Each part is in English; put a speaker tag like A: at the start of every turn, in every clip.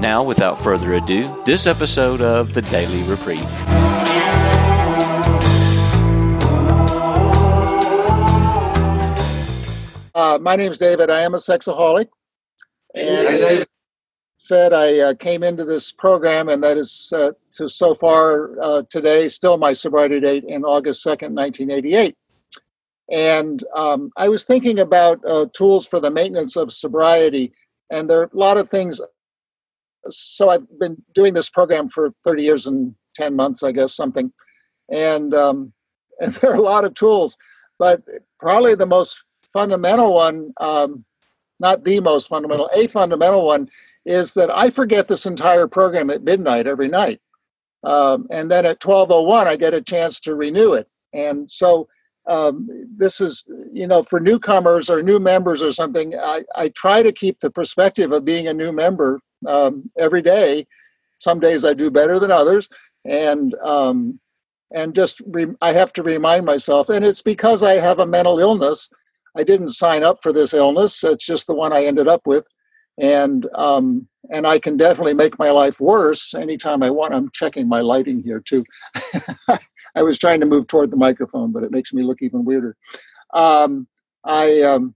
A: Now, without further ado, this episode of the Daily Reprieve.
B: Uh, my name is David. I am a sexaholic. And
C: Hey, David.
B: said I uh, came into this program, and that is uh, to so far uh, today still my sobriety date in August 2nd, 1988. And um, I was thinking about uh, tools for the maintenance of sobriety, and there are a lot of things. So I've been doing this program for 30 years and 10 months, I guess, something. And, um, and there are a lot of tools, but probably the most fundamental one, um, not the most fundamental, a fundamental one is that I forget this entire program at midnight every night. Um, and then at 1201, I get a chance to renew it. And so um, this is, you know, for newcomers or new members or something, I, I try to keep the perspective of being a new member um, every day. Some days I do better than others. And, um, and just re- I have to remind myself, and it's because I have a mental illness. I didn't sign up for this illness. It's just the one I ended up with and um, and I can definitely make my life worse anytime I want. I'm checking my lighting here too. I was trying to move toward the microphone, but it makes me look even weirder. Um, I um,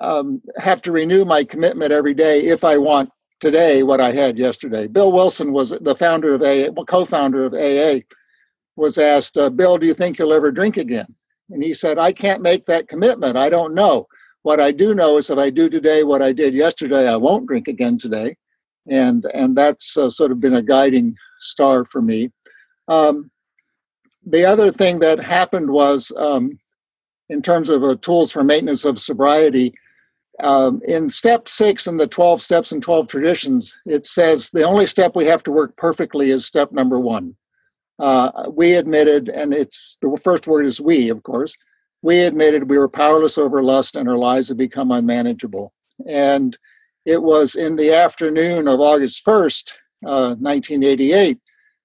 B: um, have to renew my commitment every day if I want today what I had yesterday. Bill Wilson was the founder of AA, co-founder of AA, was asked, uh, "Bill, do you think you'll ever drink again?" And he said, "I can't make that commitment. I don't know." What I do know is if I do today what I did yesterday, I won't drink again today, and and that's uh, sort of been a guiding star for me. Um, the other thing that happened was, um, in terms of uh, tools for maintenance of sobriety, um, in step six in the 12 steps and 12 traditions, it says the only step we have to work perfectly is step number one. Uh, we admitted, and it's the first word is we, of course we admitted we were powerless over lust and our lives had become unmanageable. And it was in the afternoon of August 1st, uh, 1988,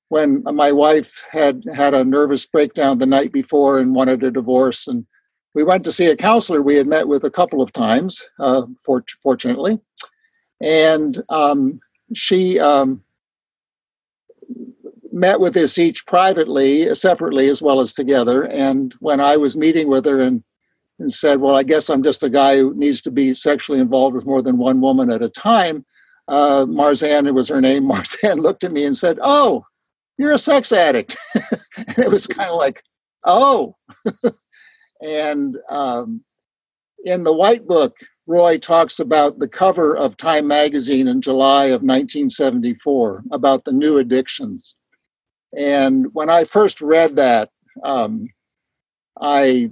B: when my wife had had a nervous breakdown the night before and wanted a divorce. And we went to see a counselor we had met with a couple of times, uh, for, fortunately. And um, she um, met with us each privately, separately, as well as together. And when I was meeting with her and, and said, Well, I guess I'm just a guy who needs to be sexually involved with more than one woman at a time, uh, Marzanne, it was her name. Marzan looked at me and said, Oh, you're a sex addict. and it was kind of like, Oh. and um, in the White Book, Roy talks about the cover of Time magazine in July of 1974 about the new addictions. And when I first read that, um, I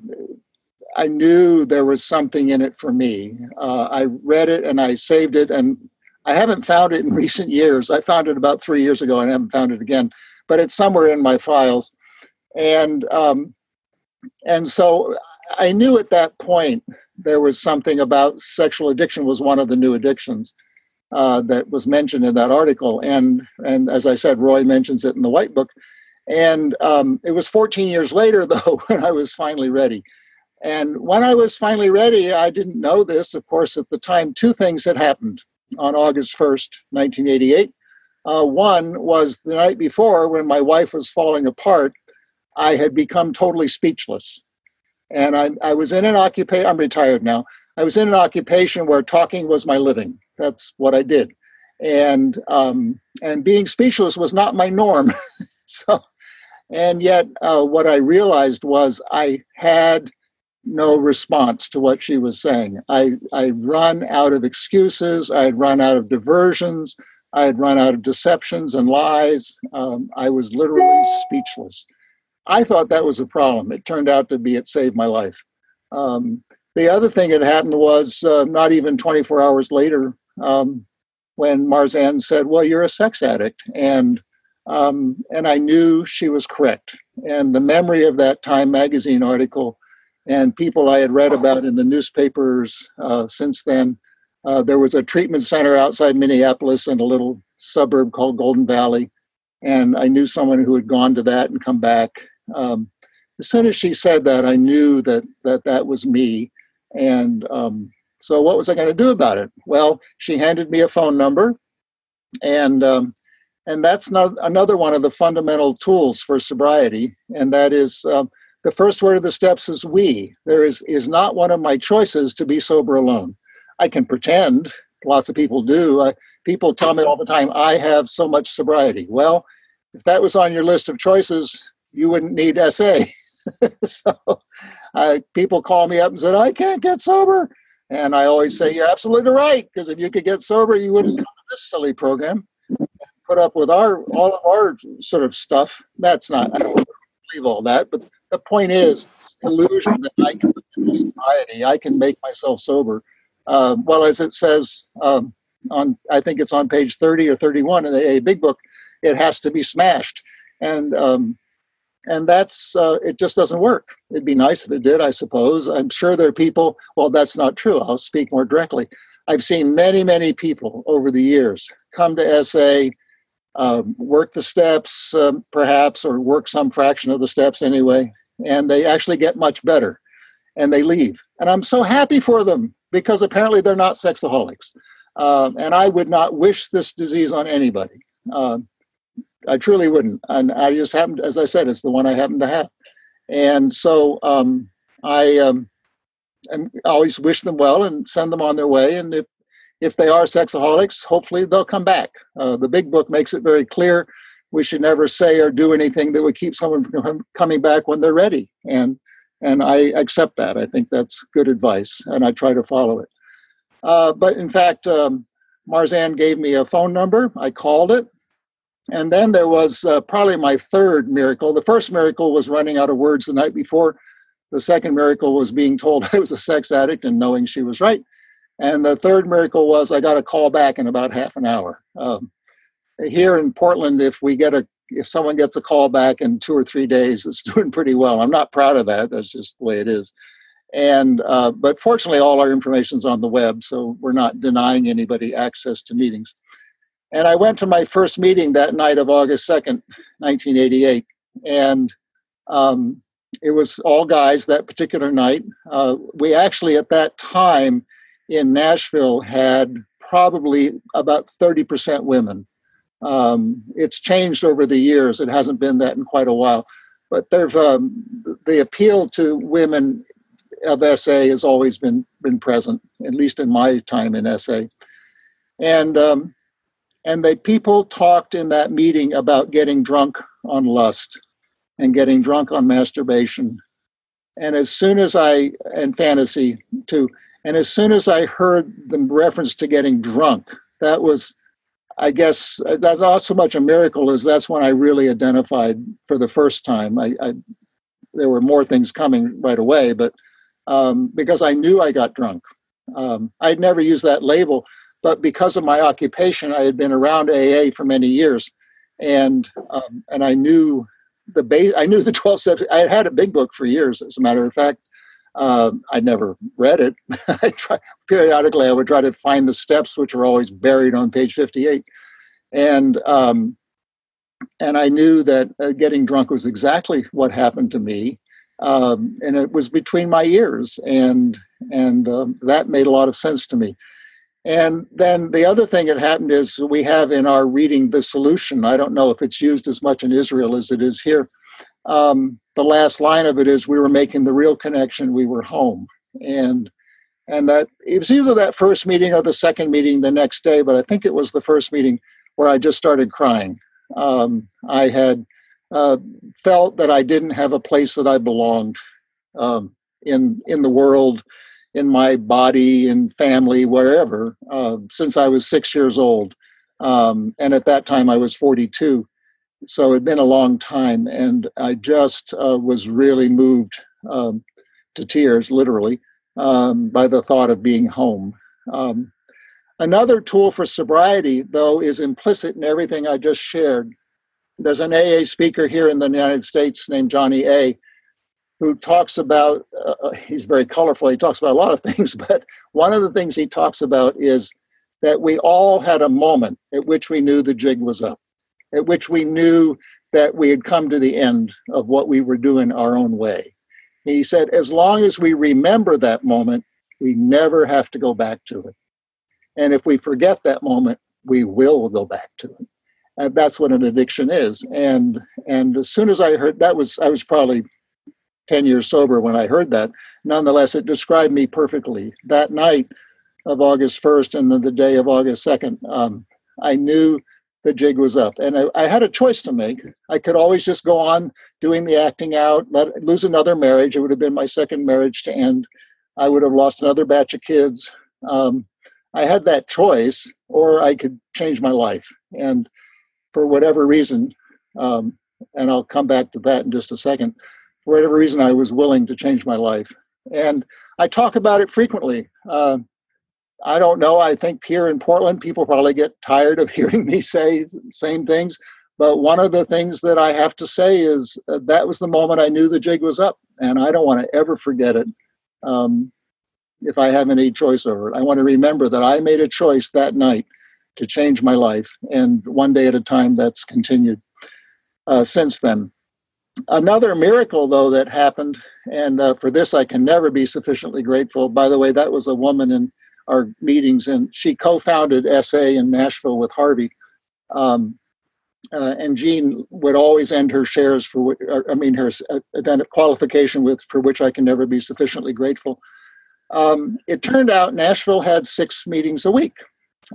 B: I knew there was something in it for me. Uh, I read it and I saved it, and I haven't found it in recent years. I found it about three years ago, and I haven't found it again. But it's somewhere in my files, and um, and so I knew at that point there was something about sexual addiction was one of the new addictions uh, that was mentioned in that article. And and as I said, Roy mentions it in the White Book. And um, it was 14 years later, though, when I was finally ready. And when I was finally ready, I didn't know this. Of course, at the time, two things had happened on August 1st, 1988. Uh, one was the night before, when my wife was falling apart, I had become totally speechless. And I, I was in an occupation, I'm retired now. I was in an occupation where talking was my living. That's what I did. And, um, and being speechless was not my norm. so, and yet, uh, what I realized was I had no response to what she was saying. I I run out of excuses. I had run out of diversions. I had run out of deceptions and lies. Um, I was literally speechless. I thought that was a problem. It turned out to be it saved my life. Um, the other thing that happened was uh, not even 24 hours later, um, when Marzanne said, "Well, you're a sex addict," and um, and I knew she was correct. And the memory of that Time magazine article and people I had read about in the newspapers uh, since then. Uh, there was a treatment center outside Minneapolis in a little suburb called Golden Valley, and I knew someone who had gone to that and come back. Um, as soon as she said that, I knew that that that was me, and um, so what was I going to do about it? Well, she handed me a phone number, and um, and that's not another one of the fundamental tools for sobriety, and that is um, the first word of the steps is we. There is is not one of my choices to be sober alone. I can pretend. Lots of people do. Uh, people tell me all the time, I have so much sobriety. Well, if that was on your list of choices, you wouldn't need SA. so uh, people call me up and said, I can't get sober. And I always say, You're absolutely right, because if you could get sober, you wouldn't come to this silly program. Put up with our all of our sort of stuff. That's not, I don't believe all that, but the point is, illusion that I can society, I can make myself sober. Um, well, as it says um, on, I think it's on page 30 or 31 in the AA Big Book, it has to be smashed. And um, and that's uh, it just doesn't work. It'd be nice if it did i suppose. I'm sure there are people well that's not true. I'll speak more directly. I've seen many many people over the years come to sa um, work the steps um, perhaps or work some fraction of the steps anyway and they actually get much better and they leave and i'm so happy for them because apparently they're not sexaholics um, and i would not wish this disease on anybody um, I truly wouldn't. And I just happened, as I said, it's the one I happen to have. And so um, I um, always wish them well and send them on their way. And if if they are sexaholics, hopefully they'll come back. Uh, the big book makes it very clear we should never say or do anything that would keep someone from coming back when they're ready. And and I accept that. I think that's good advice, and I try to follow it. Uh, but in fact, um, Marzanne gave me a phone number. I called it. And then there was uh, probably my third miracle. The first miracle was running out of words the night before. The second miracle was being told I was a sex addict and knowing she was right. And the third miracle was I got a call back in about half an hour. Um, here in Portland, if we get a if someone gets a call back in two or three days, it's doing pretty well. I'm not proud of that. That's just the way it is. And uh, but fortunately, all our information is on the web, so we're not denying anybody access to meetings. And I went to my first meeting that night of August 2nd, 1988. And um, it was all guys that particular night. Uh, we actually, at that time in Nashville, had probably about 30% women. Um, it's changed over the years. It hasn't been that in quite a while. But there's um, the appeal to women of SA has always been been present, at least in my time in SA. And um, and the people talked in that meeting about getting drunk on lust and getting drunk on masturbation. And as soon as I, and fantasy too, and as soon as I heard the reference to getting drunk, that was, I guess, that's not so much a miracle as that's when I really identified for the first time. I, I there were more things coming right away, but um, because I knew I got drunk. Um, I'd never used that label, but because of my occupation, I had been around AA for many years, and um, and I knew the base. I knew the twelve steps. I had had a big book for years, as a matter of fact. Um, I never read it. I try, periodically I would try to find the steps, which were always buried on page fifty-eight, and um, and I knew that uh, getting drunk was exactly what happened to me, um, and it was between my ears, and and um, that made a lot of sense to me. And then the other thing that happened is we have in our reading the solution. I don't know if it's used as much in Israel as it is here. Um, the last line of it is we were making the real connection. We were home, and and that it was either that first meeting or the second meeting the next day. But I think it was the first meeting where I just started crying. Um, I had uh, felt that I didn't have a place that I belonged um, in in the world in my body and family, wherever, uh, since I was six years old. Um, and at that time, I was 42. So it'd been a long time. And I just uh, was really moved um, to tears, literally, um, by the thought of being home. Um, Another tool for sobriety, though, is implicit in everything I just shared. There's an AA speaker here in the United States named Johnny A who talks about, uh, uh, he's very colorful, he talks about a lot of things, but one of the things he talks about is that we all had a moment at which we knew the jig was up, at which we knew that we had come to the end of what we were doing our own way. And he said, as long as we remember that moment, we never have to go back to it. And if we forget that moment, we will go back to it. And that's what an addiction is. And and as soon as I heard that was I was probably 10 years sober when I heard that. Nonetheless, it described me perfectly. That night of August 1st and then the day of August 2nd, um, I knew the jig was up. And I, I, had a choice to make. I could always just go on doing the acting out, let, lose another marriage. It would have been my second marriage to end. I would have lost another batch of kids. Um, I had that choice, or I could change my life. And for whatever reason, um, and I'll come back to that in just a second, for whatever reason, I was willing to change my life. And I talk about it frequently. Uh, I don't know. I think here in Portland, people probably get tired of hearing me say the same things. But one of the things that I have to say is uh, that was the moment I knew the jig was up, and I don't want to ever forget it. Um, if I have any choice over it, I want to remember that I made a choice that night to change my life, and one day at a time, that's continued uh, since then. Another miracle, though, that happened, and uh, for this I can never be sufficiently grateful. By the way, that was a woman in our meetings, and she co-founded SA in Nashville with Harvey. Um, uh, and Jean would always end her shares for, I mean, her uh, qualification with for which I can never be sufficiently grateful. Um, it turned out Nashville had six meetings a week.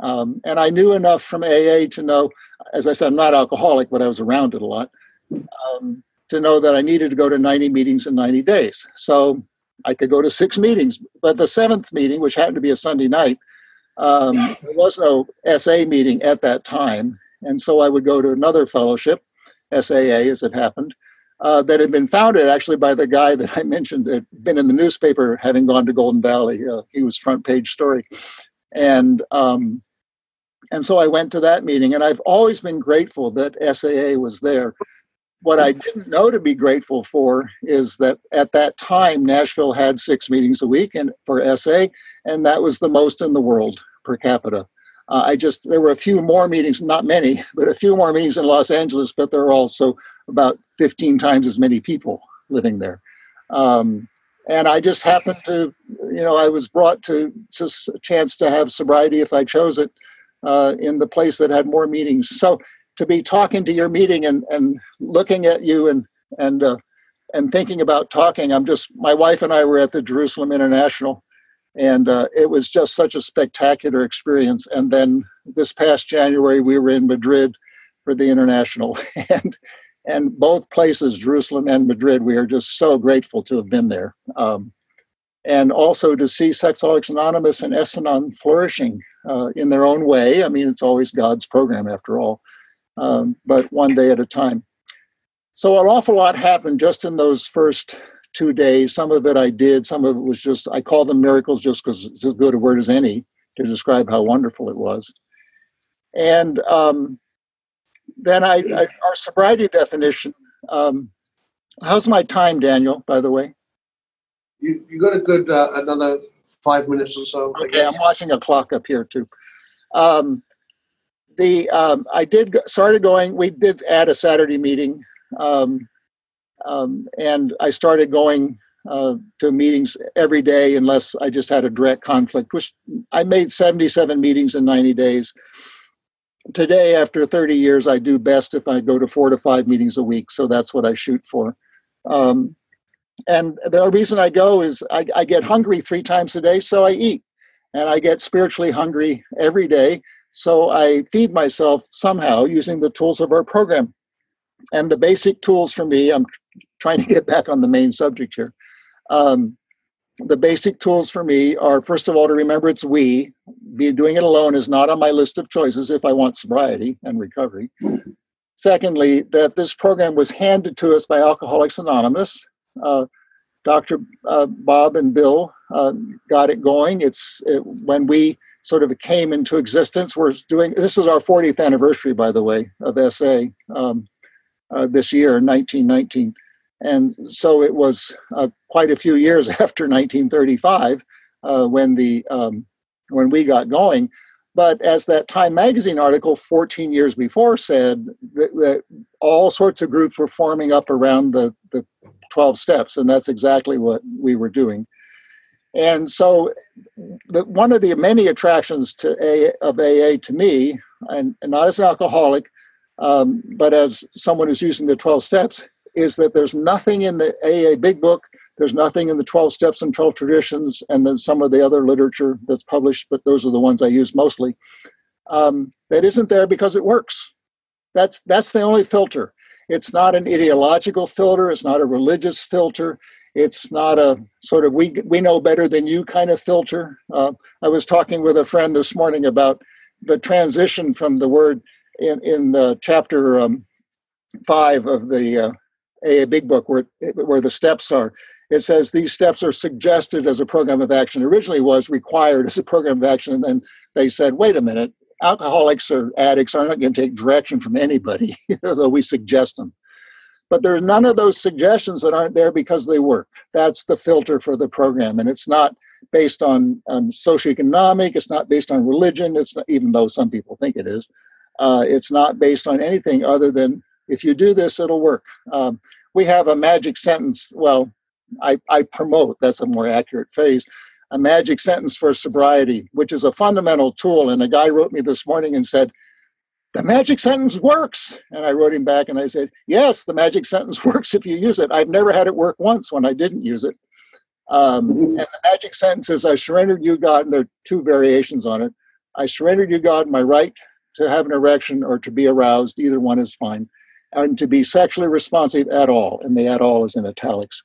B: Um, and I knew enough from AA to know, as I said, I'm not alcoholic, but I was around it a lot. Um, to know that I needed to go to 90 meetings in 90 days. So I could go to six meetings, but the seventh meeting, which happened to be a Sunday night, um, there was no SA meeting at that time. And so I would go to another fellowship, SAA as it happened, uh, that had been founded actually by the guy that I mentioned had been in the newspaper having gone to Golden Valley. Uh, he was front page story. And um, and so I went to that meeting, and I've always been grateful that SAA was there what I didn't know to be grateful for is that at that time, Nashville had six meetings a week and for SA, and that was the most in the world per capita. Uh, I just, there were a few more meetings, not many, but a few more meetings in Los Angeles, but there are also about 15 times as many people living there. Um, and I just happened to, you know, I was brought to just a chance to have sobriety if I chose it uh, in the place that had more meetings. So to be talking to your meeting and, and looking at you and and uh, and thinking about talking. I'm just my wife and I were at the Jerusalem International, and uh, it was just such a spectacular experience. And then this past January, we were in Madrid for the international, and and both places, Jerusalem and Madrid, we are just so grateful to have been there. Um, and also to see Sexaholics Anonymous and S-Anon flourishing uh, in their own way. I mean, it's always God's program after all um, but one day at a time. So an awful lot happened just in those first two days. Some of it I did, some of it was just, I call them miracles just because it's as good a word as any to describe how wonderful it was. And um, then I, I, our sobriety definition. Um, how's my time, Daniel, by the way?
C: You, you got a good uh, another five minutes or so.
B: Okay, I'm watching a clock up here too. Um, the um, I did started going. We did add a Saturday meeting, um, um, and I started going uh, to meetings every day unless I just had a direct conflict. Which I made seventy-seven meetings in ninety days. Today, after thirty years, I do best if I go to four to five meetings a week. So that's what I shoot for. Um, and the reason I go is I, I get hungry three times a day, so I eat, and I get spiritually hungry every day so I feed myself somehow using the tools of our program. And the basic tools for me, I'm trying to get back on the main subject here. Um, the basic tools for me are first of all to remember it's we. Be doing it alone is not on my list of choices if I want sobriety and recovery. Secondly, that this program was handed to us by Alcoholics Anonymous. Uh, Dr. Uh, Bob and Bill uh, got it going. It's it, when we sort of came into existence. We're doing this is our 40th anniversary, by the way, of SA um, uh, this year, 1919, and so it was uh, quite a few years after 1935 uh, when the um, when we got going. But as that Time magazine article 14 years before said, that, that all sorts of groups were forming up around the, the 12 steps, and that's exactly what we were doing. And so, the, one of the many attractions to a, of AA to me, and, and not as an alcoholic, um, but as someone who's using the 12 steps, is that there's nothing in the AA Big Book, there's nothing in the 12 Steps and 12 Traditions, and then some of the other literature that's published, but those are the ones I use mostly, um, that isn't there because it works. That's, that's the only filter. It's not an ideological filter, it's not a religious filter, it's not a sort of we we know better than you kind of filter. Uh, I was talking with a friend this morning about the transition from the word in in chapter um, five of the uh, a big book where where the steps are. It says these steps are suggested as a program of action. Originally was required as a program of action, and then they said, wait a minute, alcoholics or addicts are not going to take direction from anybody, although we suggest them. But there's none of those suggestions that aren't there because they work. That's the filter for the program. And it's not based on um, socioeconomic, it's not based on religion, it's not, even though some people think it is. Uh, it's not based on anything other than if you do this, it'll work. Um, we have a magic sentence. Well, I, I promote, that's a more accurate phrase, a magic sentence for sobriety, which is a fundamental tool. And a guy wrote me this morning and said, the magic sentence works. And I wrote him back and I said, Yes, the magic sentence works if you use it. I've never had it work once when I didn't use it. Um, mm-hmm. And the magic sentence is I surrendered you, God, and there are two variations on it. I surrendered you, God, my right to have an erection or to be aroused. Either one is fine. And to be sexually responsive at all. And the at all is in italics.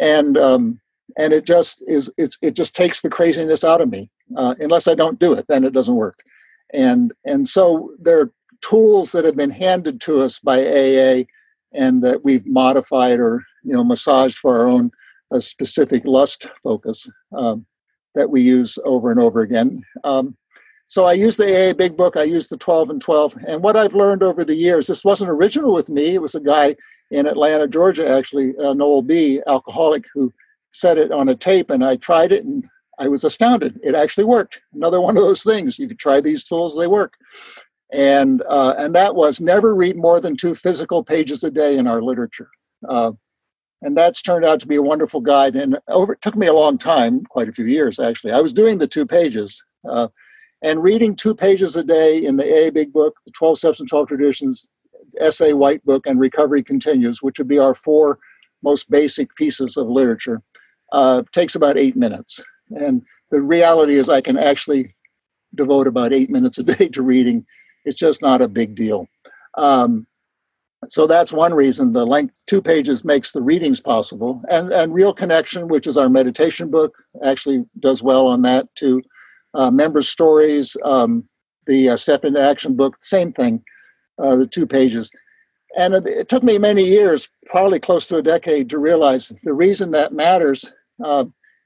B: And um, and it just is it's, it just takes the craziness out of me uh, unless i don't do it then it doesn't work and and so there tools that have been handed to us by AA and that we've modified or you know massaged for our own a specific lust focus um, that we use over and over again. Um, so I use the AA Big Book. I use the 12 and 12. And what I've learned over the years, this wasn't original with me. It was a guy in Atlanta, Georgia, actually, uh, Noel B., alcoholic, who said it on a tape, and I tried it, and I was astounded. It actually worked. Another one of those things. You could try these tools; they work and uh, and that was never read more than two physical pages a day in our literature. Uh, and that's turned out to be a wonderful guide. And over, it took me a long time, quite a few years actually. I was doing the two pages uh, and reading two pages a day in the AA Big Book, the 12 Steps and 12 Traditions, SA White Book, and Recovery Continues, which would be our four most basic pieces of literature, uh, takes about eight minutes. And the reality is, I can actually devote about eight minutes a day to reading it's just not a big deal. Um, so that's one reason the length two pages makes the readings possible. And and real connection which is our meditation book actually does well on that too. Uh, member stories um, the uh, step into action book same thing uh, the two pages. And it, it, took me many years probably close to a decade to realize the reason that matters uh,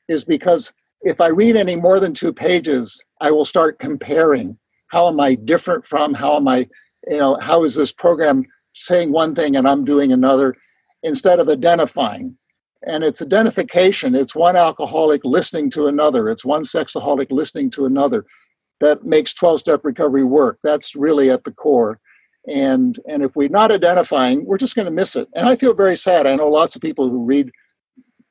B: is because if i read any more than two pages i will start comparing how am I different from? How am I, you know, how is this program saying one thing and I'm doing another instead of identifying? And it's identification. It's one alcoholic listening to another. It's one sexaholic listening to another. That makes 12 step recovery work. That's really at the core. And, and if we're not identifying, we're just going to miss it. And I feel very sad. I know lots of people who read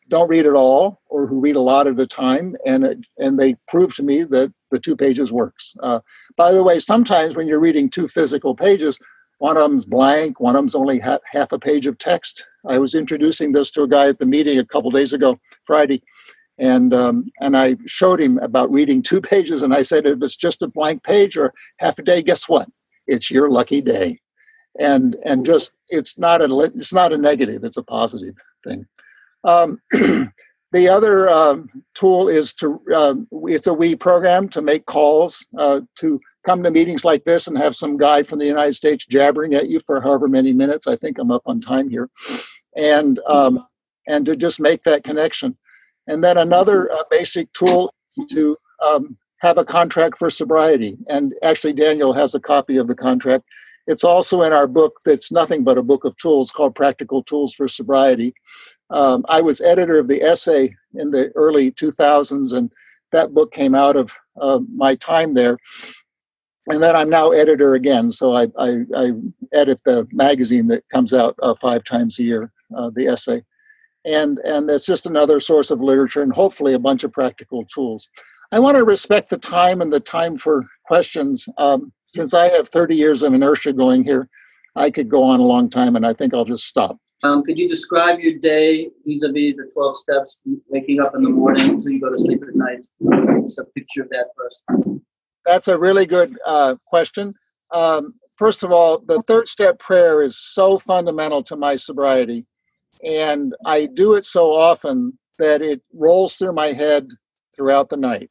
B: don't read at all or who read a lot at a time and and they prove to me that the two pages works. Uh, by the way sometimes when you're reading two physical pages one of them's blank one of them's only ha- half a page of text. I was introducing this to a guy at the meeting a couple days ago friday and um, and i showed him about reading two pages and i said if it's just a blank page or half a day guess what? It's your lucky day. And and just it's not a it's not a negative it's a positive thing. Um, the other um, tool is to uh, it's a we program to make calls uh, to come to meetings like this and have some guy from the United States jabbering at you for however many minutes. I think I'm up on time here, and um, and to just make that connection. And then another uh, basic tool to um, have a contract for sobriety. And actually, Daniel has a copy of the contract. It's also in our book that's nothing but a book of tools called Practical Tools for Sobriety. Um, I was editor of the essay in the early 2000s, and that book came out of uh, my time there. And then I'm now editor again, so I, I, I edit the magazine that comes out uh, five times a year, uh, the essay. And, and that's just another source of literature and hopefully a bunch of practical tools. I want to respect the time and the time for questions. Um, since I have 30 years of inertia going here, I could go on a long time, and I think I'll just stop.
D: Um, could you describe your day vis-a-vis the 12 steps, waking up in the morning until you go to sleep at night? Just a picture of that first.
B: That's a really good uh, question. Um, first of all, the third step prayer is so fundamental to my sobriety. And I do it so often that it rolls through my head throughout the night.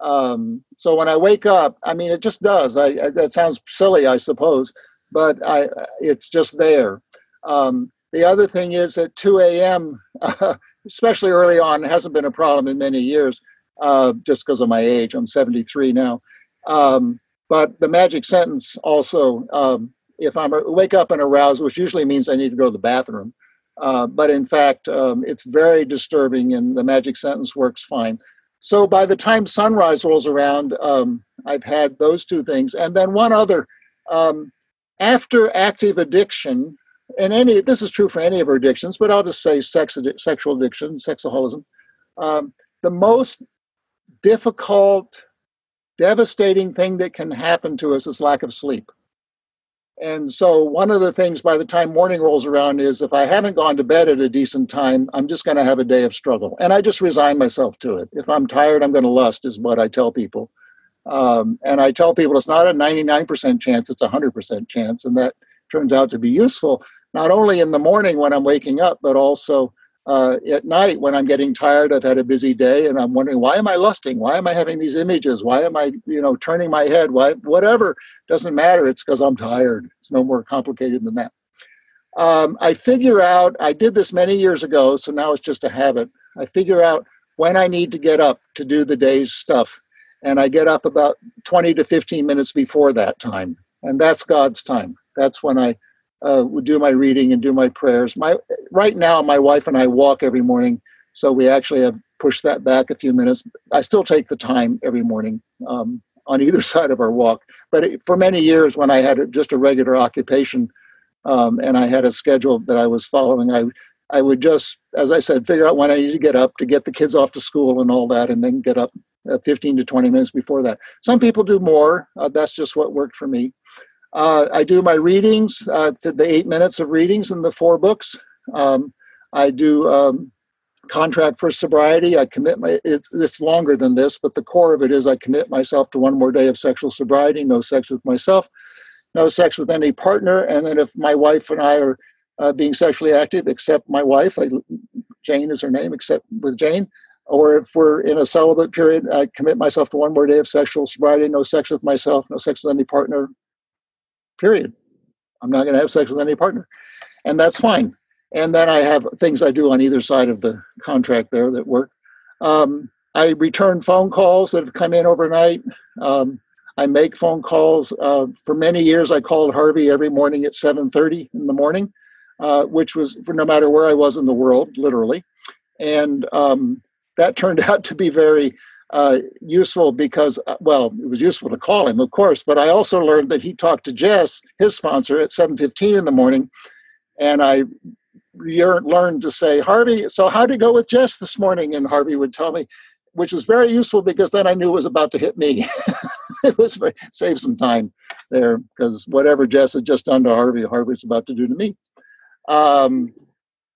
B: Um, so when I wake up, I mean, it just does. I, I that sounds silly, I suppose, but I it's just there. Um, the other thing is at 2 a.m., especially early on, hasn't been a problem in many years, uh, just because of my age. I'm 73 now. Um, but the magic sentence also, um, if I wake up and aroused, which usually means I need to go to the bathroom, uh, but in fact, um, it's very disturbing, and the magic sentence works fine. So by the time sunrise rolls around, um, I've had those two things, and then one other. Um, after active addiction, and any this is true for any of our addictions, but I'll just say sex, sexual addiction, sexaholism. Um, the most difficult, devastating thing that can happen to us is lack of sleep. And so, one of the things by the time morning rolls around is if I haven't gone to bed at a decent time, I'm just going to have a day of struggle. And I just resign myself to it. If I'm tired, I'm going to lust, is what I tell people. Um, and I tell people it's not a 99% chance, it's a 100% chance. And that turns out to be useful, not only in the morning when I'm waking up, but also uh, at night when I'm getting tired, I've had a busy day, and I'm wondering why am I lusting? Why am I having these images? Why am I, you know, turning my head? Why, whatever doesn't matter. It's because I'm tired. It's no more complicated than that. Um, I figure out. I did this many years ago, so now it's just a habit. I figure out when I need to get up to do the day's stuff, and I get up about 20 to 15 minutes before that time, and that's God's time. That's when I uh, would do my reading and do my prayers. My right now, my wife and I walk every morning, so we actually have pushed that back a few minutes. I still take the time every morning um, on either side of our walk. But it, for many years, when I had just a regular occupation um, and I had a schedule that I was following, I I would just, as I said, figure out when I need to get up to get the kids off to school and all that, and then get up uh, 15 to 20 minutes before that. Some people do more. Uh, that's just what worked for me. Uh, I do my readings, uh, the eight minutes of readings in the four books. Um, I do um, contract for sobriety. I commit my, it's, it's longer than this, but the core of it is I commit myself to one more day of sexual sobriety, no sex with myself, no sex with any partner. And then if my wife and I are uh, being sexually active, except my wife, I, Jane is her name, except with Jane, or if we're in a celibate period, I commit myself to one more day of sexual sobriety, no sex with myself, no sex with any partner, period. I'm not going to have sex with any partner. And that's fine. And then I have things I do on either side of the contract there that work. Um, I return phone calls that have come in overnight. Um, I make phone calls. Uh, for many years, I called Harvey every morning at 7:30 in the morning, uh, which was for no matter where I was in the world, literally. And um, that turned out to be very uh, useful because, uh, well, it was useful to call him, of course, but I also learned that he talked to Jess, his sponsor, at 7.15 in the morning, and I learned to say, Harvey, so how'd it go with Jess this morning? And Harvey would tell me, which was very useful because then I knew it was about to hit me. it was very, save some time there because whatever Jess had just done to Harvey, Harvey's about to do to me. Um,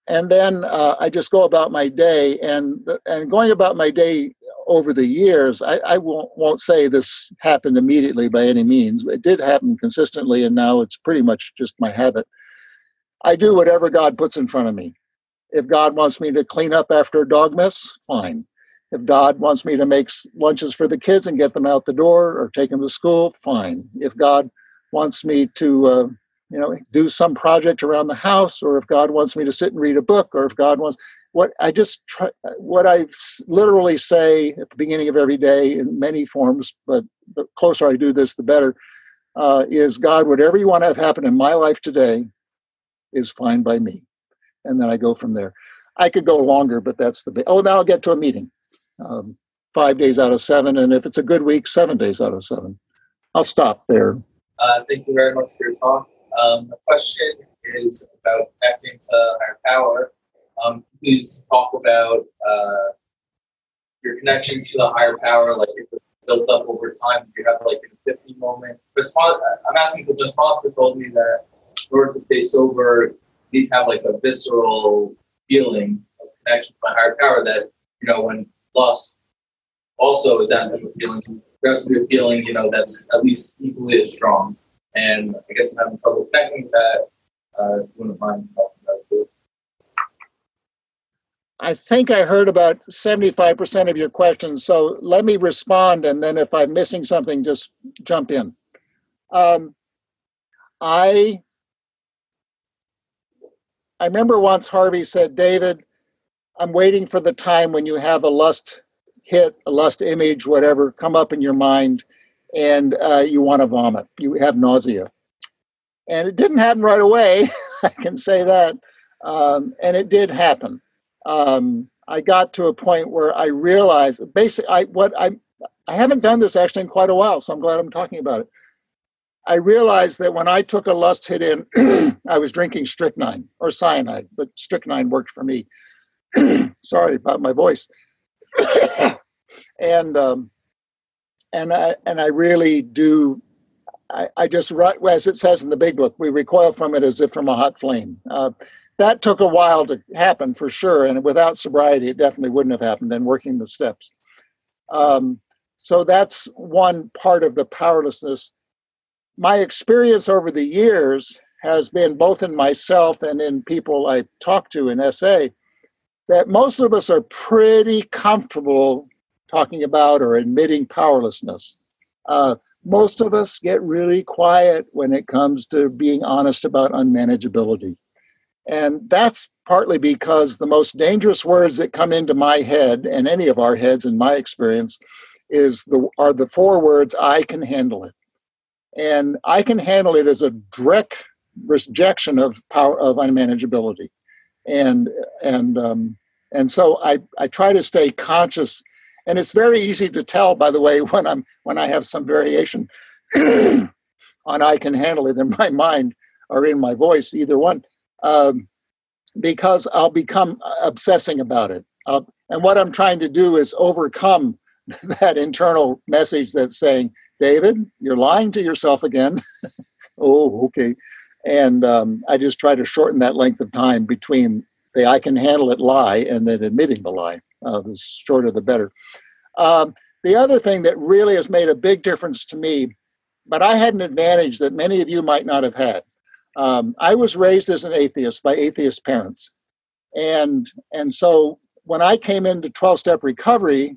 B: and then uh, I just go about my day, and and going about my day over the years, I, I won't, won't say this happened immediately by any means. It did happen consistently, and now it's pretty much just my habit. I do whatever God puts in front of me. If God wants me to clean up after a dog mess, fine. If God wants me to make lunches for the kids and get them out the door or take them to school, fine. If God wants me to, uh, you know, do some project around the house, or if God wants me to sit and read a book, or if God wants, what I just try, what I literally say at the beginning of every day in many forms, but the closer I do this, the better. Uh, is God, whatever you want to have happen in my life today, is fine by me, and then I go from there. I could go longer, but that's the. Oh, now I'll get to a meeting. Um, five days out of seven, and if it's a good week, seven days out of seven. I'll stop there.
E: Uh, thank you very much for your talk. Um, the question is about connecting to higher power. Um, please talk about uh, your connection to the higher power, like if it's built up over time. You have like an epiphany moment? Response. I'm asking because the sponsor told me that in order to stay sober, you need to have like a visceral feeling of connection to my higher power. That you know, when lust also is that type feeling. There has to be a feeling, you know, that's at least equally as strong. And I guess I'm having trouble connecting that. Uh, you wouldn't mind it.
B: I think I heard about 75% of your questions. So let me respond, and then if I'm missing something, just jump in. Um, I I remember once Harvey said, David, I'm waiting for the time when you have a lust hit, a lust image, whatever, come up in your mind, and uh, you want to vomit. You have nausea. And it didn't happen right away, I can say that. Um, and it did happen. Um, I got to a point where I realized basically I what I I haven't done this actually in quite a while, so I'm glad I'm talking about it. I realized that when I took a lust hit in, I was drinking strychnine or cyanide, but strychnine worked for me. Sorry about my voice. and um, and I and I really do. I, I just as it says in the big book, we recoil from it as if from a hot flame. Uh, that took a while to happen for sure, and without sobriety, it definitely wouldn't have happened. And working the steps, um, so that's one part of the powerlessness. My experience over the years has been both in myself and in people I talk to in SA that most of us are pretty comfortable talking about or admitting powerlessness. Uh, most of us get really quiet when it comes to being honest about unmanageability. And that's partly because the most dangerous words that come into my head and any of our heads in my experience is the are the four words I can handle it. And I can handle it as a direct rejection of power of unmanageability. And and um, and so I I try to stay conscious, and it's very easy to tell by the way when I'm when I have some variation on I can handle it in my mind or in my voice, either one, um, because I'll become obsessing about it. Uh, and what I'm trying to do is overcome that internal message that's saying, David, you're lying to yourself again. oh, okay and um, I just try to shorten that length of time between the I can handle it lie and then admitting the lie. Uh, the shorter the better. Um, the other thing that really has made a big difference to me, but I had an advantage that many of you might not have had. Um, I was raised as an atheist by atheist parents, and and so when I came into 12 step recovery,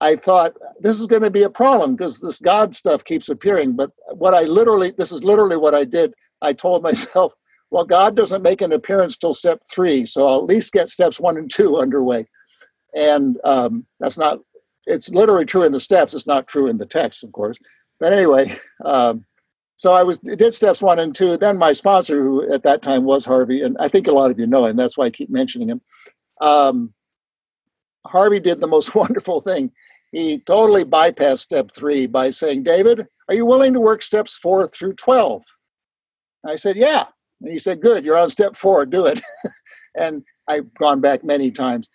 B: I thought this is going to be a problem because this God stuff keeps appearing. But what I literally, this is literally what I did. I told myself, well, God doesn't make an appearance till step three, so I'll at least get steps one and two underway. And um, that's not, it's literally true in the steps, it's not true in the text, of course. But anyway, um, so I was did steps one and two. Then my sponsor, who at that time was Harvey, and I think a lot of you know him, that's why I keep mentioning him. Um, Harvey did the most wonderful thing. He totally bypassed step three by saying, David, are you willing to work steps four through 12? I said, Yeah. And he said, Good, you're on step four, do it. and I've gone back many times.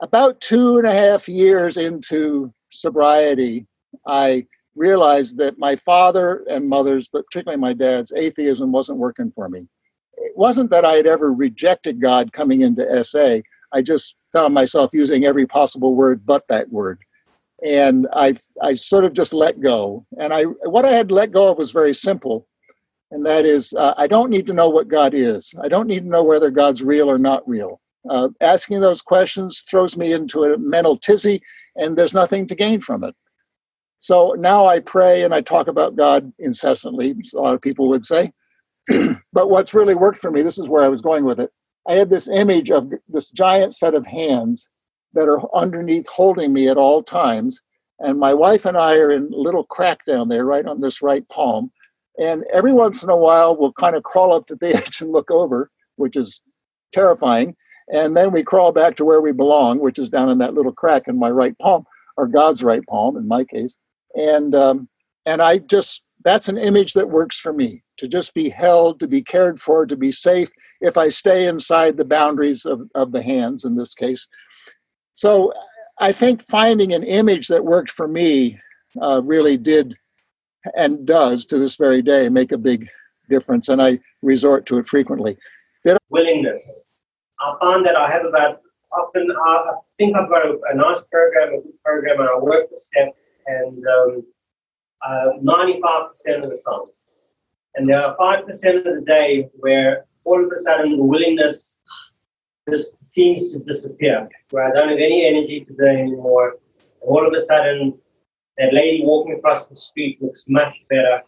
B: About two and a half years into sobriety, I realized that my father and mother's, but particularly my dad's, atheism wasn't working for me. It wasn't that I had ever rejected God coming into SA. I just found myself using every possible word but that word. And I, I sort of just let go. And I, what I had let go of was very simple and that is uh, I don't need to know what God is. I don't need to know whether God's real or not real. Uh, asking those questions throws me into a mental tizzy, and there's nothing to gain from it. So now I pray and I talk about God incessantly, a lot of people would say. but what's really worked for me, this is where I was going with it. I had this image of this giant set of hands that are underneath holding me at all times. And my wife and I are in a little crack down there, right on this right palm. And every once in a while, we'll kind of crawl up to the edge and look over, which is terrifying. And then we crawl back to where we belong, which is down in that little crack in my right palm, or God's right palm in my case. And um, and I just that's an image that works for me to just be held, to be cared for, to be safe if I stay inside the boundaries of, of the hands in this case. So I think finding an image that worked for me uh, really did and does to this very day make a big difference, and I resort to it frequently.
F: Willingness. I find that I have about often uh, I think I've got a, a, nice program, a good program, and I work the steps, and um, uh, 95% of the time. And there are 5% of the day where all of a sudden the willingness just seems to disappear, where I don't have any energy to do anymore. And all of a sudden, that lady walking across the street looks much better,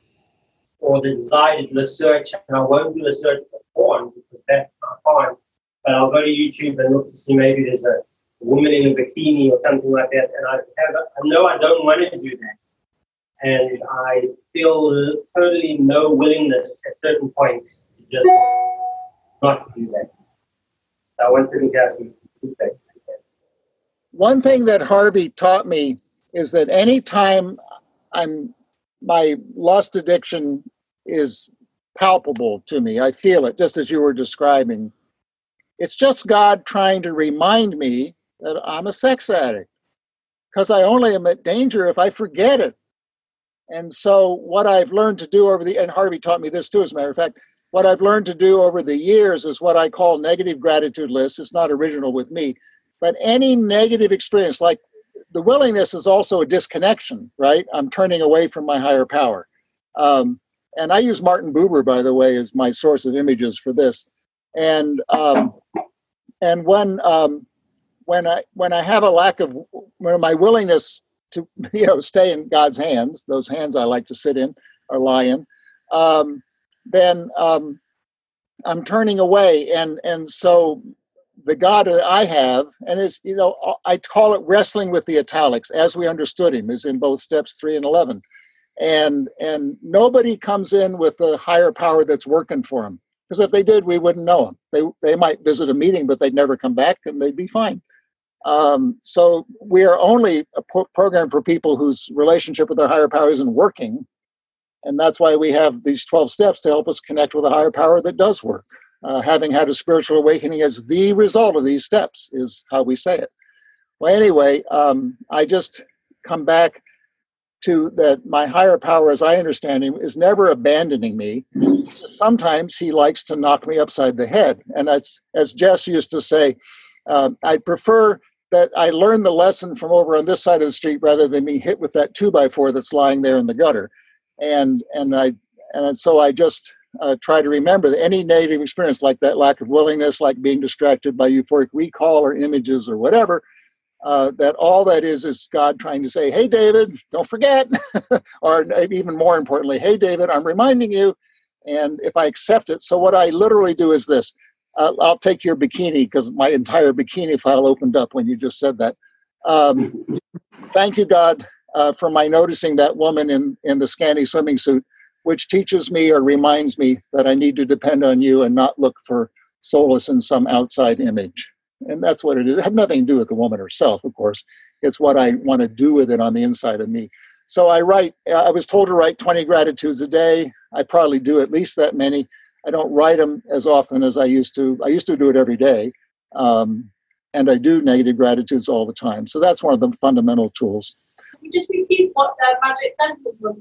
F: or the desire to do a search, and I won't do a search for porn because that's not fine, but I'll go to YouTube and look to see maybe there's a woman in a bikini or something like that, and I have, I know I don't want to do that and I feel totally no willingness at certain points to just not do that. I want to get some.
B: One thing that Harvey taught me is that anytime I'm my lust addiction is palpable to me, I feel it just as you were describing. It's just God trying to remind me that I'm a sex addict because I only am at danger if I forget it and so, what I've learned to do over the, and Harvey taught me this too, as a matter of fact, what I've learned to do over the years is what I call negative gratitude lists. It's not original with me, but any negative experience, like the willingness is also a disconnection, right? I'm turning away from my higher power. Um, and I use Martin Buber, by the way, as my source of images for this. And um, and when um, when I when I have a lack of when my willingness to you know stay in God's hands, those hands I like to sit in or lie in, um, then um, I'm turning away, and and so the God that I have, and is you know I call it wrestling with the italics as we understood Him, is in both steps three and eleven, and and nobody comes in with a higher power that's working for him because if they did, we wouldn't know them. They they might visit a meeting, but they'd never come back, and they'd be fine. Um, so we are only a pro- program for people whose relationship with their higher power isn't working. And that's why we have these 12 steps to help us connect with a higher power that does work. Uh, having had a spiritual awakening as the result of these steps is how we say it. Well, anyway, um, I just come back to that my higher power, as I understand him, is never abandoning me. Sometimes he likes to knock me upside the head. And as, as Jess used to say, uh, I prefer that I learn the lesson from over on this side of the street rather than being hit with that two by four that's lying there in the gutter. And and I and so I just uh, try to remember that any negative experience like that lack of willingness, like being distracted by euphoric recall or images or whatever, uh, that all that is is God trying to say, "Hey, David, don't forget," or even more importantly, "Hey, David, I'm reminding you." And if I accept it, so what I literally do is this: I'll take your bikini because my entire bikini file opened up when you just said that. Um, thank you, God, uh, for my noticing that woman in, in the scanty swimming suit, which teaches me or reminds me that I need to depend on you and not look for solace in some outside image. And that's what it is. It had nothing to do with the woman herself, of course. It's what I want to do with it on the inside of me. So I write, I was told to write 20 gratitudes a day. I probably do at least that many. I don't write them as often as I used to. I used to do it every day. Um, and I do negative gratitudes all the time. So that's one of the fundamental tools.
G: just repeat what the magic sentence was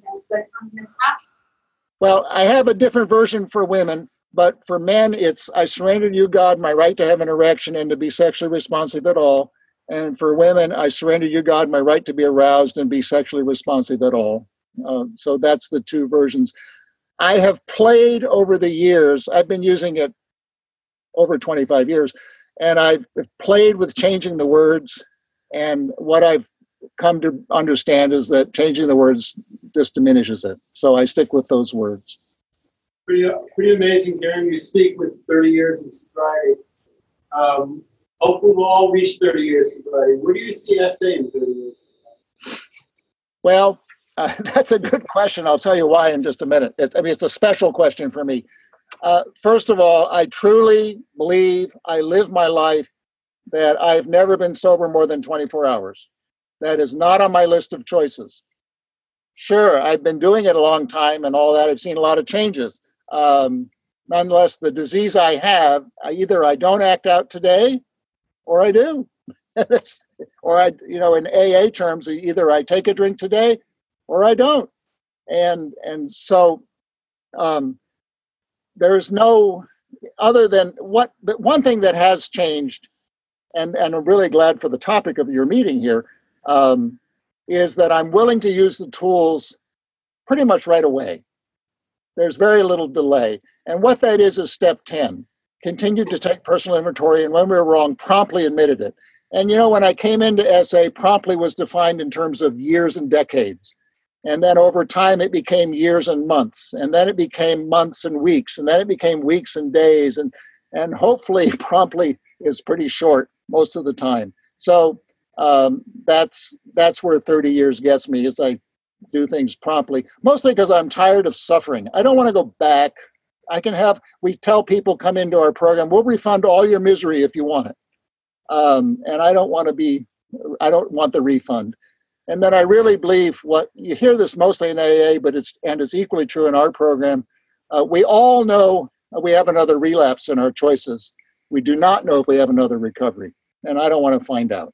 B: Well, I have a different version for women, but for men, it's I surrender to you, God, my right to have an erection and to be sexually responsive at all. And for women, I surrender to you, God, my right to be aroused and be sexually responsive at all. Uh, so that's the two versions. I have played over the years, I've been using it over 25 years, and I've played with changing the words. And what I've come to understand is that changing the words just diminishes it. So I stick with those words.
F: Pretty, pretty amazing hearing you speak with 30 years of sobriety. Um, hopefully we'll all reach 30 years sobriety. Where do you see SA in 30 years?
B: Well, uh, that's a good question. I'll tell you why in just a minute. It's, I mean, it's a special question for me. Uh, first of all, I truly believe I live my life that I've never been sober more than 24 hours. That is not on my list of choices. Sure, I've been doing it a long time and all that. I've seen a lot of changes. Um, nonetheless, the disease I have, I, either I don't act out today or I do. or I, you know, in AA terms, either I take a drink today or I don't. And and so um, there's no other than what the one thing that has changed, and and I'm really glad for the topic of your meeting here, um, is that I'm willing to use the tools pretty much right away. There's very little delay, and what that is is step ten. Continued to take personal inventory, and when we were wrong, promptly admitted it. And you know, when I came into SA, promptly was defined in terms of years and decades. And then over time, it became years and months. And then it became months and weeks. And then it became weeks and days. And, and hopefully, promptly is pretty short most of the time. So um, that's, that's where 30 years gets me is I do things promptly, mostly because I'm tired of suffering. I don't want to go back. I can have, we tell people come into our program, we'll refund all your misery if you want it. Um, and I don't want to be, I don't want the refund. And then I really believe what you hear this mostly in AA, but it's and it's equally true in our program. Uh, we all know we have another relapse in our choices. We do not know if we have another recovery, and I don't want to find out.